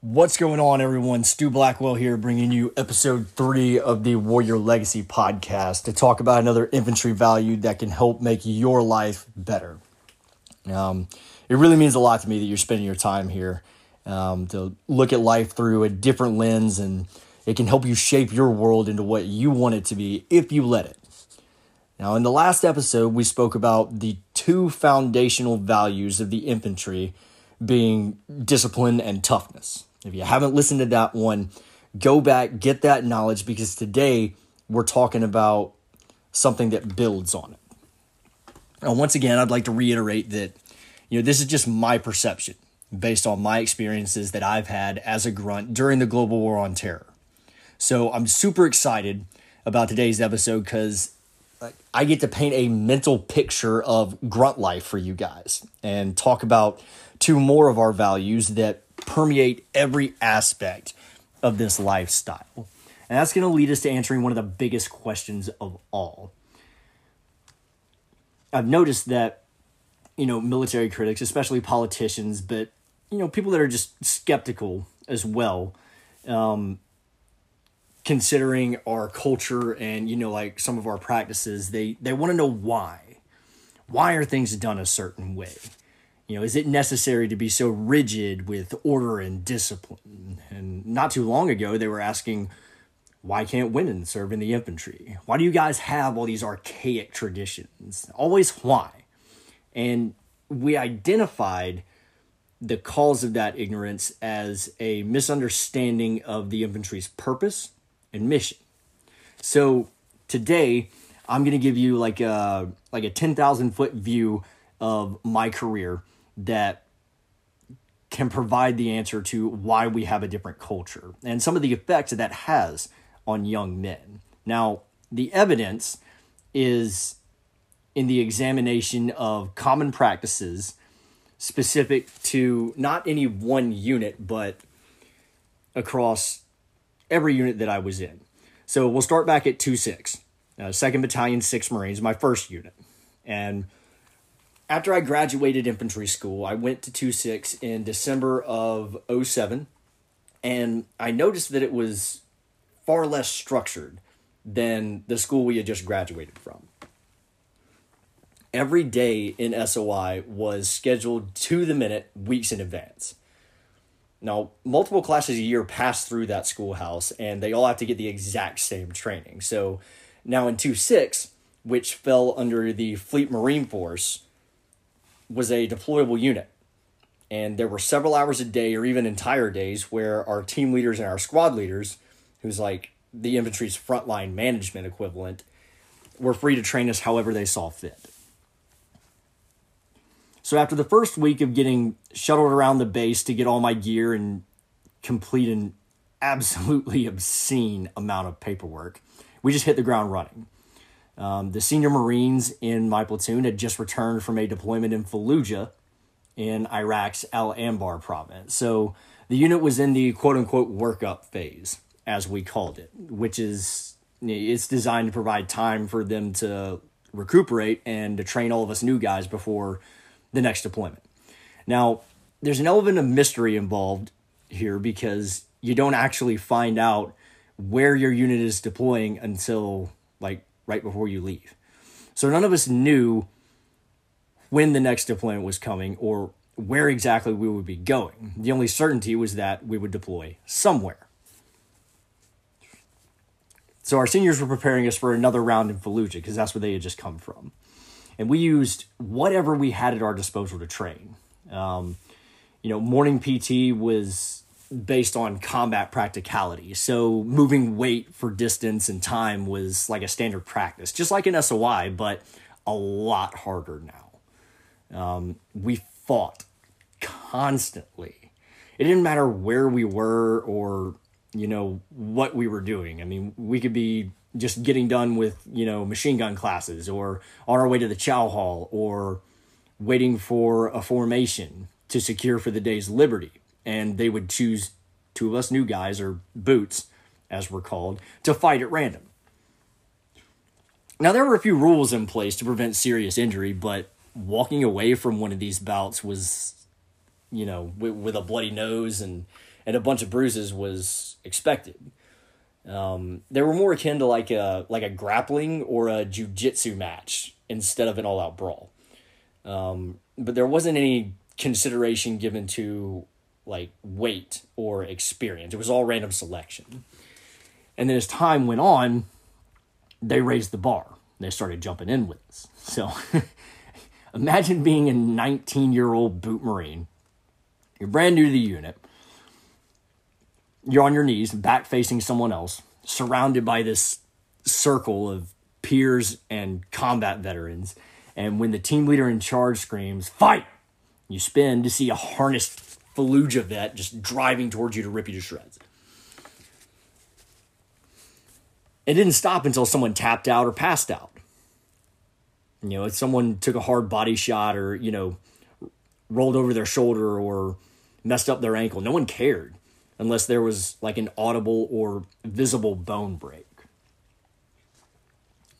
What's going on, everyone? Stew Blackwell here, bringing you episode three of the Warrior Legacy podcast to talk about another infantry value that can help make your life better. Um, it really means a lot to me that you're spending your time here um, to look at life through a different lens, and it can help you shape your world into what you want it to be if you let it. Now, in the last episode, we spoke about the two foundational values of the infantry being discipline and toughness. If you haven't listened to that one, go back, get that knowledge because today we're talking about something that builds on it. Now, once again, I'd like to reiterate that you know this is just my perception based on my experiences that I've had as a grunt during the global war on terror. So I'm super excited about today's episode because I get to paint a mental picture of grunt life for you guys and talk about two more of our values that permeate every aspect of this lifestyle. And that's going to lead us to answering one of the biggest questions of all. I've noticed that, you know, military critics, especially politicians, but, you know, people that are just skeptical as well, um, considering our culture and, you know, like some of our practices, they, they want to know why. Why are things done a certain way? You know, is it necessary to be so rigid with order and discipline? And not too long ago, they were asking, why can't women serve in the infantry? Why do you guys have all these archaic traditions? Always why? And we identified the cause of that ignorance as a misunderstanding of the infantry's purpose and mission. So today, I'm going to give you like a like a 10,000 foot view of my career that can provide the answer to why we have a different culture and some of the effects that that has on young men. Now, the evidence is in the examination of common practices specific to not any one unit, but across every unit that I was in. So we'll start back at 2 6, uh, 2nd Battalion, 6 Marines, my first unit. And after I graduated infantry school, I went to 26 in December of 07 and I noticed that it was far less structured than the school we had just graduated from. Every day in SOI was scheduled to the minute, weeks in advance. Now, multiple classes a year pass through that schoolhouse and they all have to get the exact same training. So now in 2 6, which fell under the Fleet Marine Force, was a deployable unit. And there were several hours a day or even entire days where our team leaders and our squad leaders, who's like the infantry's frontline management equivalent, were free to train us however they saw fit. So after the first week of getting shuttled around the base to get all my gear and complete an absolutely obscene amount of paperwork, we just hit the ground running. Um, the senior Marines in my platoon had just returned from a deployment in Fallujah in Iraq's Al Anbar province. So the unit was in the quote unquote workup phase, as we called it, which is it's designed to provide time for them to recuperate and to train all of us new guys before the next deployment. Now, there's an element of mystery involved here because you don't actually find out where your unit is deploying until like right before you leave. So none of us knew when the next deployment was coming or where exactly we would be going. The only certainty was that we would deploy somewhere. So our seniors were preparing us for another round in Fallujah because that's where they had just come from. And we used whatever we had at our disposal to train. Um, you know, morning PT was based on combat practicality. So moving weight for distance and time was like a standard practice, just like in SOI, but a lot harder now. Um, we fought constantly. It didn't matter where we were or, you know, what we were doing. I mean, we could be just getting done with, you know, machine gun classes or on our way to the chow hall or waiting for a formation to secure for the day's liberty and they would choose two of us new guys or boots as we're called to fight at random now there were a few rules in place to prevent serious injury but walking away from one of these bouts was you know with, with a bloody nose and and a bunch of bruises was expected. Um, they were more akin to like a like a grappling or a jujitsu match instead of an all out brawl. Um, but there wasn't any consideration given to like weight or experience. It was all random selection. And then as time went on, they raised the bar. They started jumping in with us. So imagine being a 19 year old boot marine. You're brand new to the unit. You're on your knees, back facing someone else, surrounded by this circle of peers and combat veterans. And when the team leader in charge screams, fight, you spin to see a harnessed Fallujah vet just driving towards you to rip you to shreds. It didn't stop until someone tapped out or passed out. You know, if someone took a hard body shot or, you know, rolled over their shoulder or messed up their ankle, no one cared unless there was like an audible or visible bone break.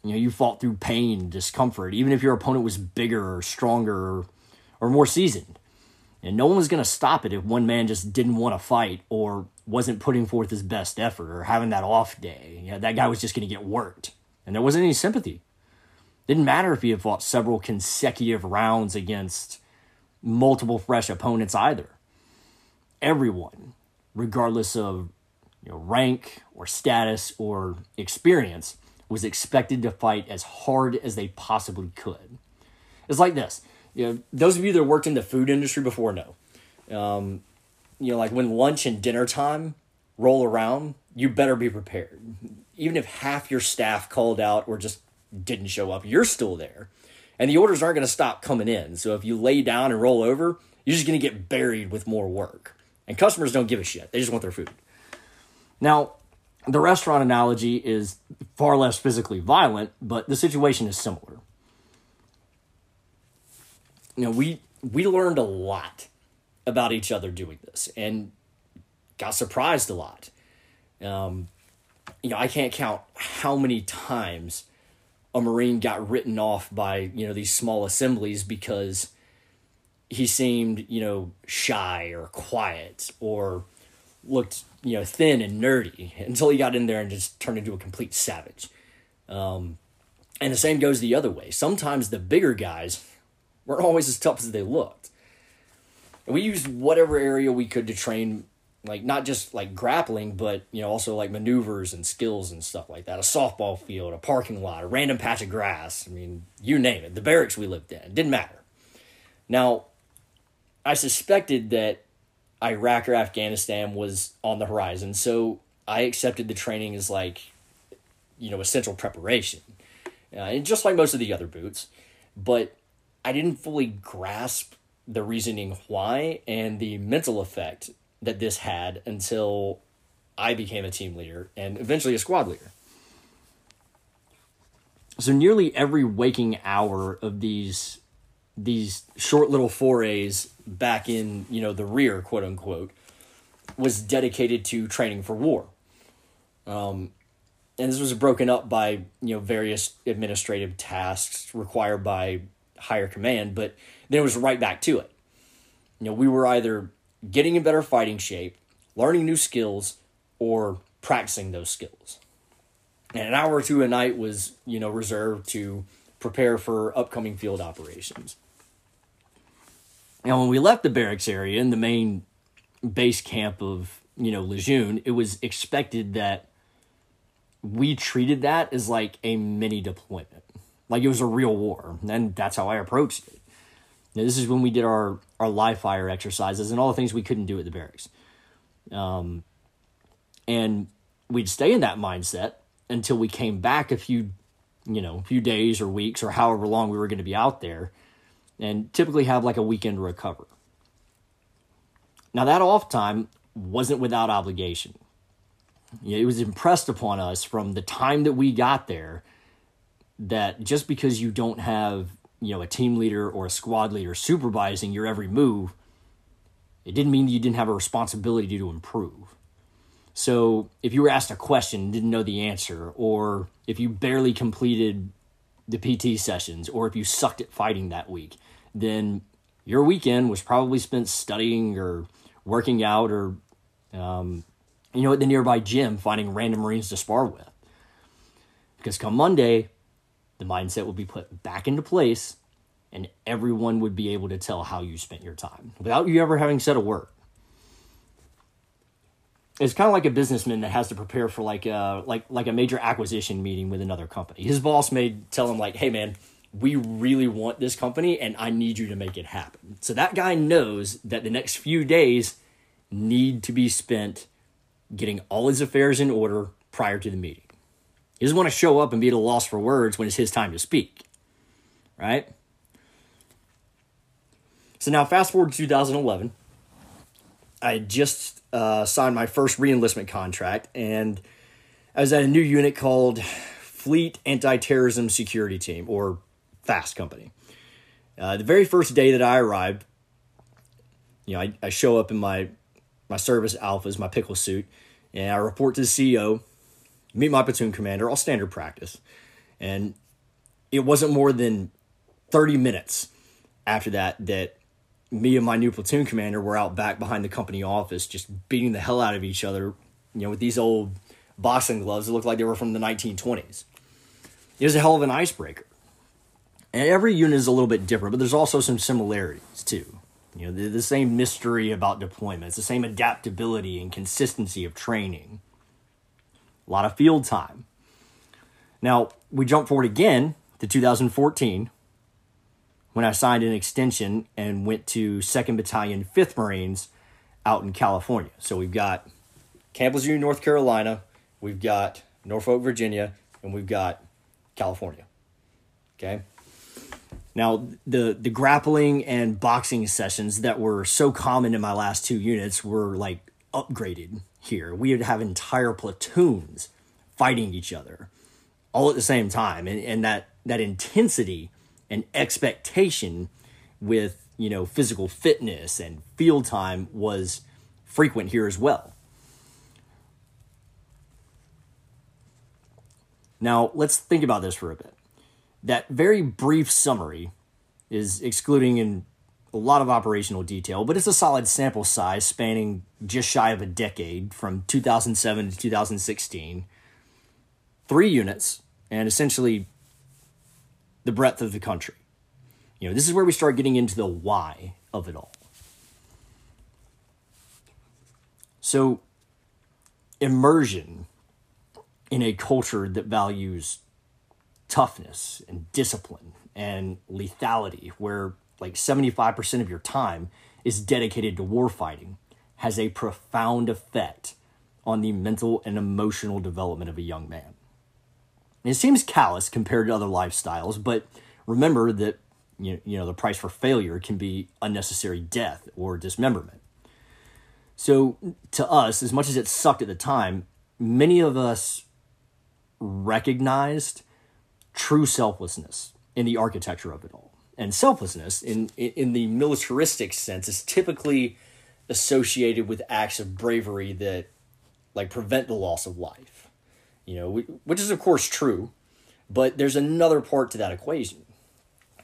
You know, you fought through pain, discomfort, even if your opponent was bigger or stronger or, or more seasoned. And no one was going to stop it if one man just didn't want to fight or wasn't putting forth his best effort or having that off day. You know, that guy was just going to get worked. And there wasn't any sympathy. Didn't matter if he had fought several consecutive rounds against multiple fresh opponents either. Everyone, regardless of you know, rank or status or experience, was expected to fight as hard as they possibly could. It's like this. You know, those of you that worked in the food industry before know. Um, you know, like when lunch and dinner time roll around, you better be prepared. Even if half your staff called out or just didn't show up, you're still there. And the orders aren't going to stop coming in. So if you lay down and roll over, you're just going to get buried with more work. And customers don't give a shit. They just want their food. Now, the restaurant analogy is far less physically violent, but the situation is similar. You know, we we learned a lot about each other doing this and got surprised a lot. Um, you know, I can't count how many times a Marine got written off by, you know, these small assemblies because he seemed, you know, shy or quiet or looked, you know, thin and nerdy until he got in there and just turned into a complete savage. Um, and the same goes the other way. Sometimes the bigger guys weren't always as tough as they looked. And we used whatever area we could to train like not just like grappling, but you know also like maneuvers and skills and stuff like that. A softball field, a parking lot, a random patch of grass. I mean, you name it. The barracks we lived in it didn't matter. Now, I suspected that Iraq or Afghanistan was on the horizon, so I accepted the training as like, you know, essential preparation, uh, and just like most of the other boots, but I didn't fully grasp the reasoning why and the mental effect that this had until I became a team leader and eventually a squad leader. So nearly every waking hour of these these short little forays back in, you know, the rear, quote unquote, was dedicated to training for war. Um, and this was broken up by, you know, various administrative tasks required by higher command, but then it was right back to it. You know, we were either getting in better fighting shape, learning new skills, or practicing those skills. And an hour or two a night was, you know, reserved to prepare for upcoming field operations. Now, when we left the barracks area in the main base camp of, you know, Lejeune, it was expected that we treated that as like a mini deployment. Like it was a real war. And that's how I approached it. Now, this is when we did our, our live fire exercises and all the things we couldn't do at the barracks. Um, and we'd stay in that mindset until we came back a few, you know, a few days or weeks or however long we were going to be out there and typically have like a weekend to recover. Now, that off time wasn't without obligation. It was impressed upon us from the time that we got there that just because you don't have you know a team leader or a squad leader supervising your every move it didn't mean you didn't have a responsibility to improve so if you were asked a question and didn't know the answer or if you barely completed the pt sessions or if you sucked at fighting that week then your weekend was probably spent studying or working out or Um, you know, at the nearby gym, finding random Marines to spar with. Because come Monday, the mindset would be put back into place and everyone would be able to tell how you spent your time without you ever having said a word. It's kind of like a businessman that has to prepare for like a like like a major acquisition meeting with another company. His boss may tell him like, "Hey man, we really want this company and I need you to make it happen." So that guy knows that the next few days need to be spent getting all his affairs in order prior to the meeting. He doesn't want to show up and be at a loss for words when it's his time to speak. Right? So now, fast forward to 2011. I just uh, signed my first reenlistment contract, and I was at a new unit called Fleet Anti Terrorism Security Team, or FAST Company. Uh, the very first day that I arrived, you know, I, I show up in my my service alphas, my pickle suit, and I report to the CEO, meet my platoon commander, all standard practice. And it wasn't more than 30 minutes after that that me and my new platoon commander were out back behind the company office just beating the hell out of each other, you know, with these old boxing gloves that looked like they were from the 1920s. It was a hell of an icebreaker. And every unit is a little bit different, but there's also some similarities too. You know, the, the same mystery about deployments, the same adaptability and consistency of training. A lot of field time. Now, we jump forward again to 2014 when I signed an extension and went to 2nd Battalion, 5th Marines out in California. So we've got Camp Lejeune, North Carolina, we've got Norfolk, Virginia, and we've got California. Okay? Now, the the grappling and boxing sessions that were so common in my last two units were like upgraded here. We would have entire platoons fighting each other all at the same time, and, and that that intensity and expectation with you know physical fitness and field time was frequent here as well. Now, let's think about this for a bit. That very brief summary is excluding in a lot of operational detail, but it's a solid sample size spanning just shy of a decade from 2007 to 2016. Three units, and essentially the breadth of the country. You know, this is where we start getting into the why of it all. So, immersion in a culture that values toughness and discipline and lethality, where like 75% of your time is dedicated to warfighting, has a profound effect on the mental and emotional development of a young man. It seems callous compared to other lifestyles, but remember that you, you know the price for failure can be unnecessary death or dismemberment. So to us, as much as it sucked at the time, many of us recognized true selflessness in the architecture of it all. And selflessness in in the militaristic sense is typically associated with acts of bravery that like prevent the loss of life you know, which is of course true, but there's another part to that equation.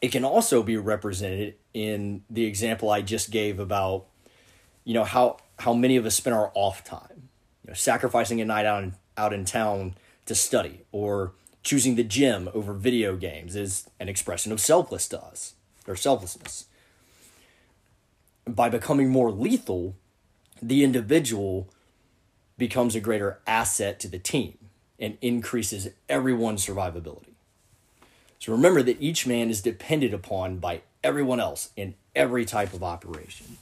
It can also be represented in the example I just gave about, you know, how how many of us spend our off time, you know, sacrificing a night out in, out in town to study or choosing the gym over video games is an expression of selfless to us or selflessness. By becoming more lethal, the individual becomes a greater asset to the team and increases everyone's survivability. So remember that each man is depended upon by everyone else in every type of operation.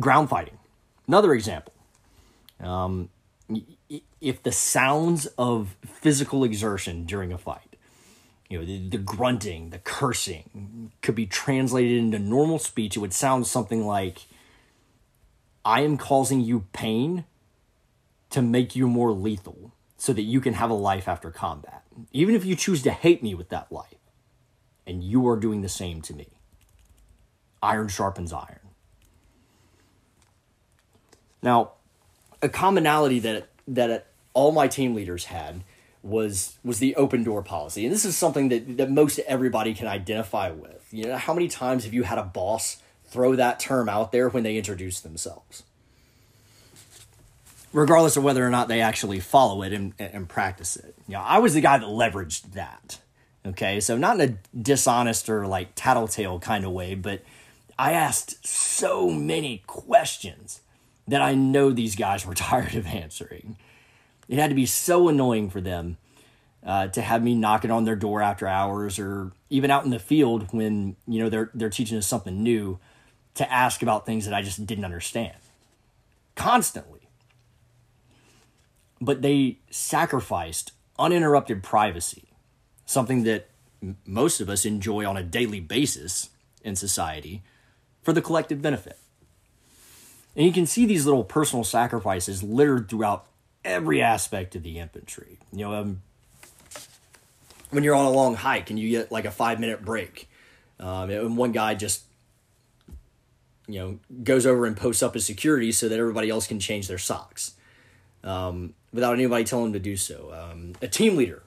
Ground fighting, another example. Um, if the sounds of physical exertion during a fight, you know, the, the grunting, the cursing, could be translated into normal speech, it would sound something like, I am causing you pain to make you more lethal so that you can have a life after combat. Even if you choose to hate me with that life, and you are doing the same to me. Iron sharpens iron. Now, a commonality that that all my team leaders had was was the open door policy. And this is something that, that most everybody can identify with. You know, how many times have you had a boss throw that term out there when they introduce themselves. Regardless of whether or not they actually follow it and, and practice it. You know, I was the guy that leveraged that. Okay, so not in a dishonest or like tattletale kind of way, but I asked so many questions that I know these guys were tired of answering. It had to be so annoying for them uh, to have me knocking on their door after hours or even out in the field when you know they're they're teaching us something new to ask about things that I just didn't understand constantly. But they sacrificed uninterrupted privacy something that most of us enjoy on a daily basis in society for the collective benefit. And you can see these little personal sacrifices littered throughout every aspect of the infantry. You know, um, when you're on a long hike and you get like a five minute break, um, and one guy just, you know, goes over and posts up his security so that everybody else can change their socks um, without anybody telling him to do so. Um, a team leader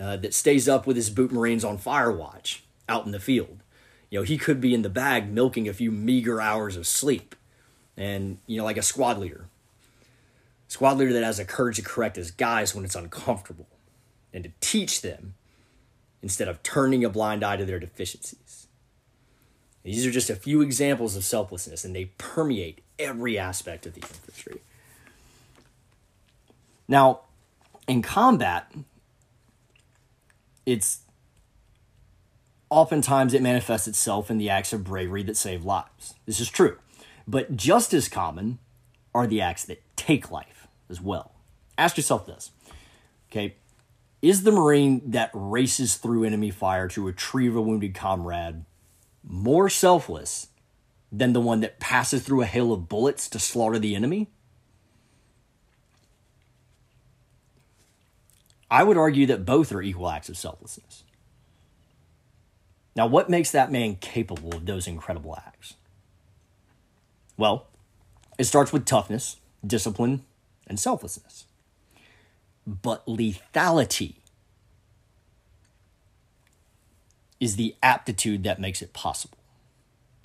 uh, that stays up with his boot marines on fire watch out in the field. You know, he could be in the bag milking a few meager hours of sleep. And, you know, like a squad leader. Squad leader that has the courage to correct his guys when it's uncomfortable and to teach them instead of turning a blind eye to their deficiencies. These are just a few examples of selflessness, and they permeate every aspect of the infantry. Now, in combat, it's oftentimes it manifests itself in the acts of bravery that save lives. This is true. But just as common are the acts that take life as well. Ask yourself this. Okay, is the Marine that races through enemy fire to retrieve a wounded comrade more selfless than the one that passes through a hail of bullets to slaughter the enemy? I would argue that both are equal acts of selflessness. Now, what makes that man capable of those incredible acts? Well, it starts with toughness, discipline, and selflessness. But lethality is the aptitude that makes it possible.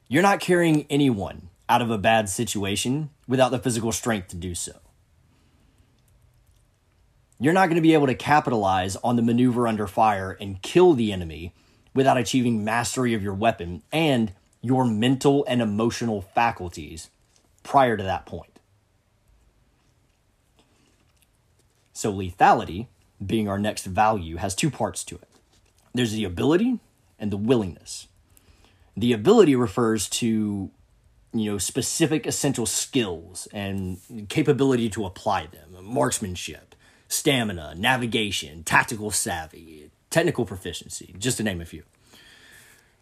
You're not carrying anyone out of a bad situation without the physical strength to do so you're not going to be able to capitalize on the maneuver under fire and kill the enemy without achieving mastery of your weapon and your mental and emotional faculties prior to that point. So, lethality, being our next value, has two parts to it there's the ability and the willingness. The ability refers to you know specific essential skills and capability to apply them marksmanship stamina, navigation, tactical savvy, technical proficiency, just to name a few.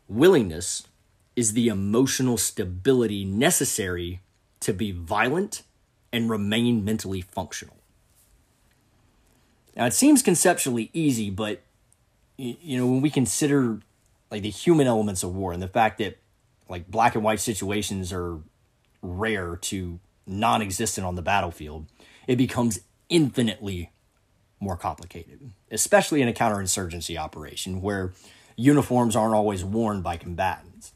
Willingness is the emotional stability necessary to be violent and remain mentally functional. Now, it seems conceptually easy, but you know, when we consider like the human elements of war and the fact that like black and white situations are rare to non-existent on the battlefield, it becomes infinitely more complicated, especially in a counterinsurgency operation where uniforms aren't always worn by combatants.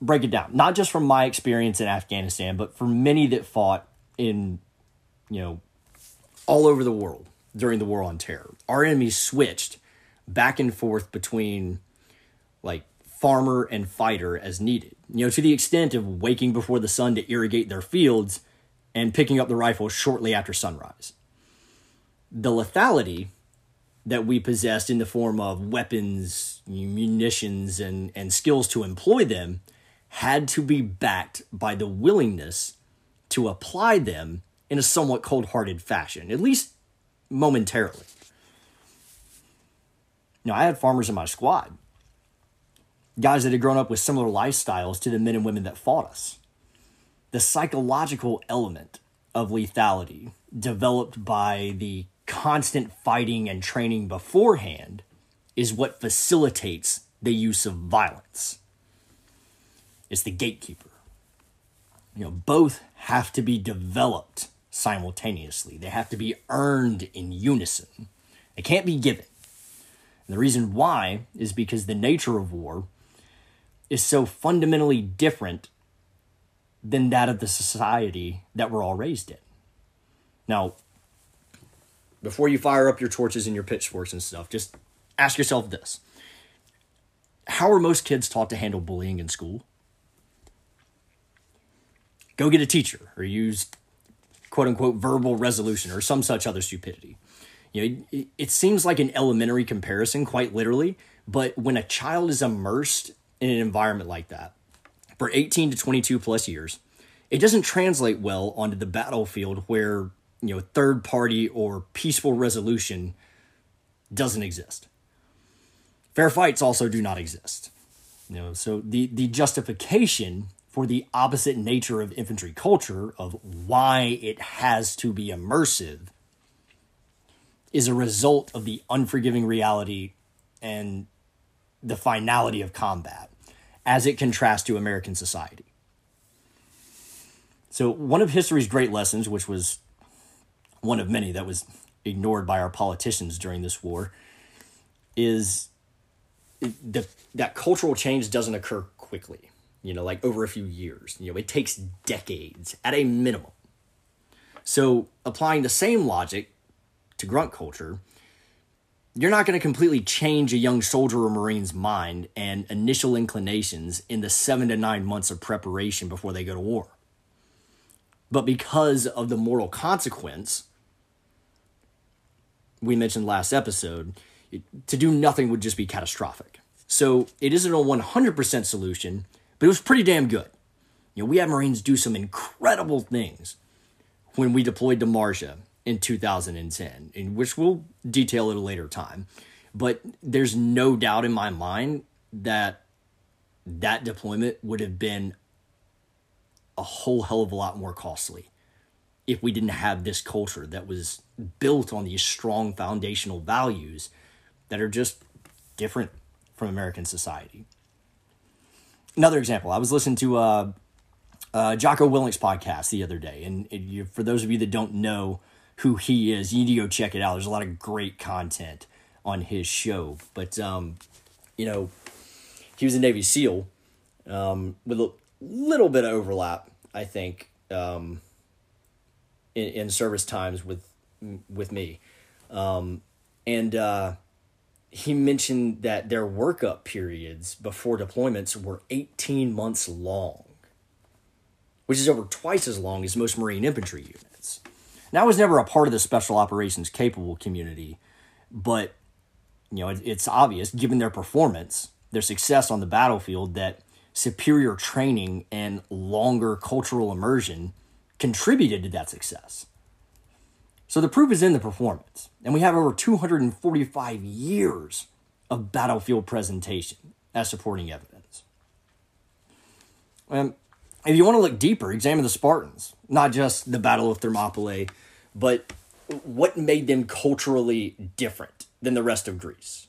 Break it down, not just from my experience in Afghanistan, but for many that fought in, you know, all over the world during the war on terror. Our enemies switched back and forth between like farmer and fighter as needed. You know, to the extent of waking before the sun to irrigate their fields and picking up the rifle shortly after sunrise the lethality that we possessed in the form of weapons, munitions, and, and skills to employ them had to be backed by the willingness to apply them in a somewhat cold hearted fashion, at least momentarily. Now, I had farmers in my squad, guys that had grown up with similar lifestyles to the men and women that fought us. The psychological element of lethality developed by the constant fighting and training beforehand is what facilitates the use of violence. It's the gatekeeper. You know, both have to be developed simultaneously. They have to be earned in unison. They can't be given. And the reason why is because the nature of war is so fundamentally different than that of the society that we're all raised in. Now, before you fire up your torches and your pitchforks and stuff, just ask yourself this How are most kids taught to handle bullying in school? Go get a teacher or use quote unquote verbal resolution or some such other stupidity. You know, it, seems like an elementary comparison, quite literally, but when a child is immersed in an environment like that for 18 to 22 plus years, it doesn't translate well onto the battlefield where, you know, third party or peaceful resolution doesn't exist. Fair fights also do not exist. You know, so the, the justification for the opposite nature of infantry culture, of why it has to be immersive, is a result of the unforgiving reality and the finality of combat as it contrasts to American society. So, one of history's great lessons, which was one of many that was ignored by our politicians during this war, is the, that cultural change doesn't occur quickly you know, like over a few years. You know, it takes decades at a minimum. So, applying the same logic to grunt culture, you're not going to completely change a young soldier or Marine's mind and initial inclinations in the seven to nine months of preparation before they go to war. But because of the moral consequence, we mentioned last episode, to do nothing would just be catastrophic. So it isn't a 100% solution, but it was pretty damn good. You know, we had Marines do some incredible things when we deployed to Marja in 2010, in which we'll detail at a later time. But there's no doubt in my mind that that deployment would have been a whole hell of a lot more costly if we didn't have this culture that was built on these strong foundational values that are just different from American society another example. I was listening to uh, uh, Jocko Willink's podcast the other day, and you, for those of you that don't know who he is, you need to go check it out. There's a lot of great content on his show. But um, you know, he was a Navy SEAL um, with a little bit of overlap, I think, um, in, in service times with with me, um, and. Uh, he mentioned that their workup periods before deployments were 18 months long, which is over twice as long as most Marine infantry units. Now, I was never a part of the special operations capable community, but you know, it, it's obvious given their performance, their success on the battlefield, that superior training and longer cultural immersion contributed to that success. So the proof is in the performance. And we have over 245 years of battlefield presentation as supporting evidence. If you want to look deeper, examine the Spartans, not just the Battle of Thermopylae, but what made them culturally different than the rest of Greece.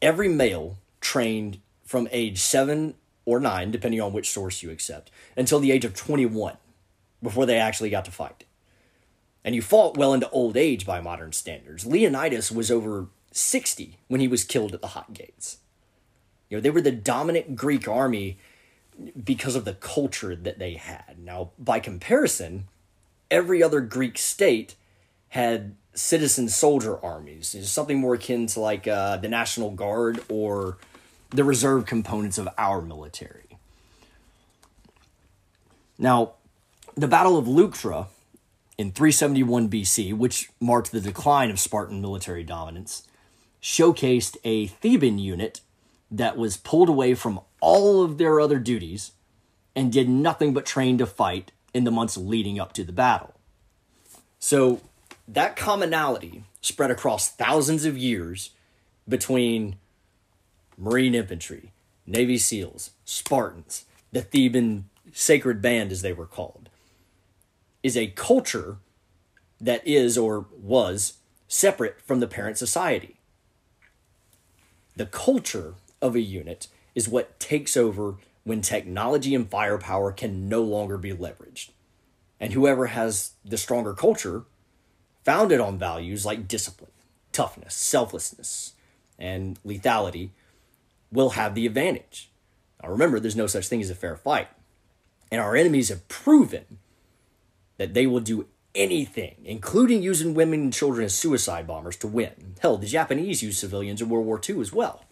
Every male trained from age 7 or 9, depending on which source you accept, until the age of 21 before they actually got to fight and you fought well into old age by modern standards. Leonidas was over 60 when he was killed at the Hot Gates. You know, they were the dominant Greek army because of the culture that they had. Now, by comparison, every other Greek state had citizen soldier armies. It's something more akin to like uh, the National Guard or the reserve components of our military. Now, the Battle of Leuctra in 371 BC, which marked the decline of Spartan military dominance, showcased a Theban unit that was pulled away from all of their other duties and did nothing but train to fight in the months leading up to the battle. So that commonality spread across thousands of years between Marine infantry, Navy SEALs, Spartans, the Theban sacred band, as they were called is a culture that is or was separate from the parent society. The culture of a unit is what takes over when technology and firepower can no longer be leveraged. And whoever has the stronger culture, founded on values like discipline, toughness, selflessness, and lethality, will have the advantage. Now remember, there's no such thing as a fair fight. And our enemies have proven that they will do anything, including using women and children as suicide bombers, to win. Hell, the Japanese used civilians in World War II as well.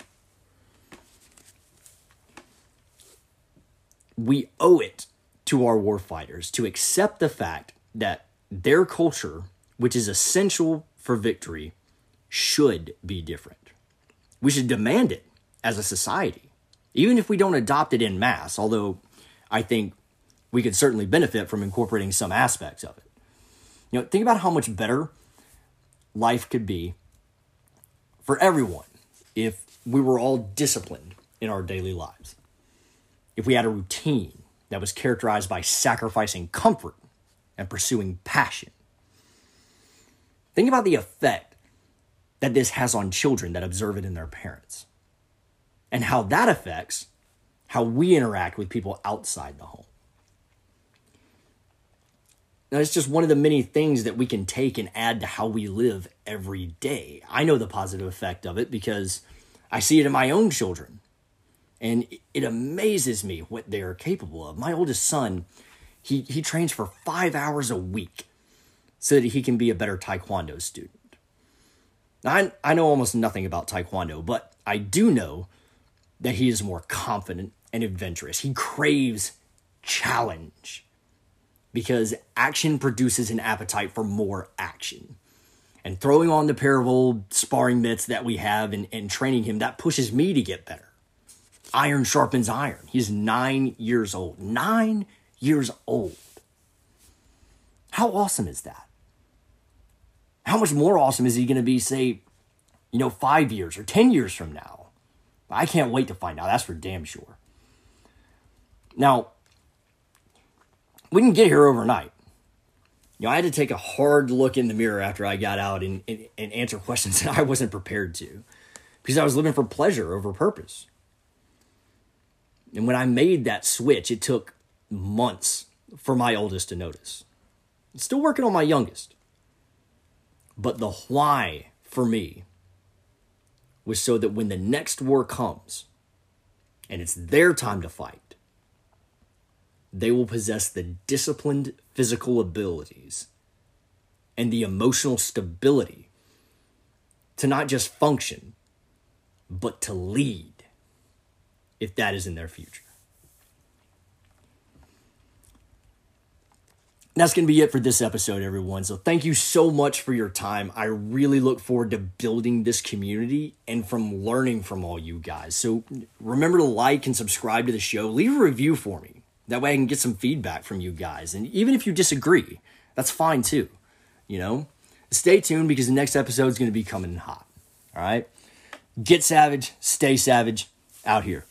We owe it to our warfighters to accept the fact that their culture, which is essential for victory, should be different. We should demand it as a society, even if we don't adopt it in mass, although I think we could certainly benefit from incorporating some aspects of it. You know, think about how much better life could be for everyone if we were all disciplined in our daily lives. If we had a routine that was characterized by sacrificing comfort and pursuing passion. Think about the effect that this has on children that observe it in their parents and how that affects how we interact with people outside the home. Now, it's just one of the many things that we can take and add to how we live every day. I know the positive effect of it because I see it in my own children. And it amazes me what they are capable of. My oldest son, he, he trains for five hours a week so that he can be a better Taekwondo student. Now, I, I know almost nothing about Taekwondo, but I do know that he is more confident and adventurous. He craves challenge because action produces an appetite for more action. And throwing on the pair of old sparring mitts that we have and, and training him, that pushes me to get better. Iron sharpens iron. He's nine years old. Nine years old. How awesome is that? How much more awesome is he going to be, say, you know, five years or 10 years from now? I can't wait to find out. That's for damn sure. Now, we didn't get here overnight. You know, I had to take a hard look in the mirror after I got out and, and, and answer questions that I wasn't prepared to because I was living for pleasure over purpose. And when I made that switch, it took months for my oldest to notice. I'm still working on my youngest. But the why for me was so that when the next war comes and it's their time to fight, they will possess the disciplined physical abilities and the emotional stability to not just function, but to lead if that is in their future. That's going to be it for this episode, everyone. So, thank you so much for your time. I really look forward to building this community and from learning from all you guys. So, remember to like and subscribe to the show. Leave a review for me. That way I can get some feedback from you guys. And even if you disagree, that's fine too. You know? Stay tuned because the next episode is going to be coming hot. All right? Get savage, stay savage, out here.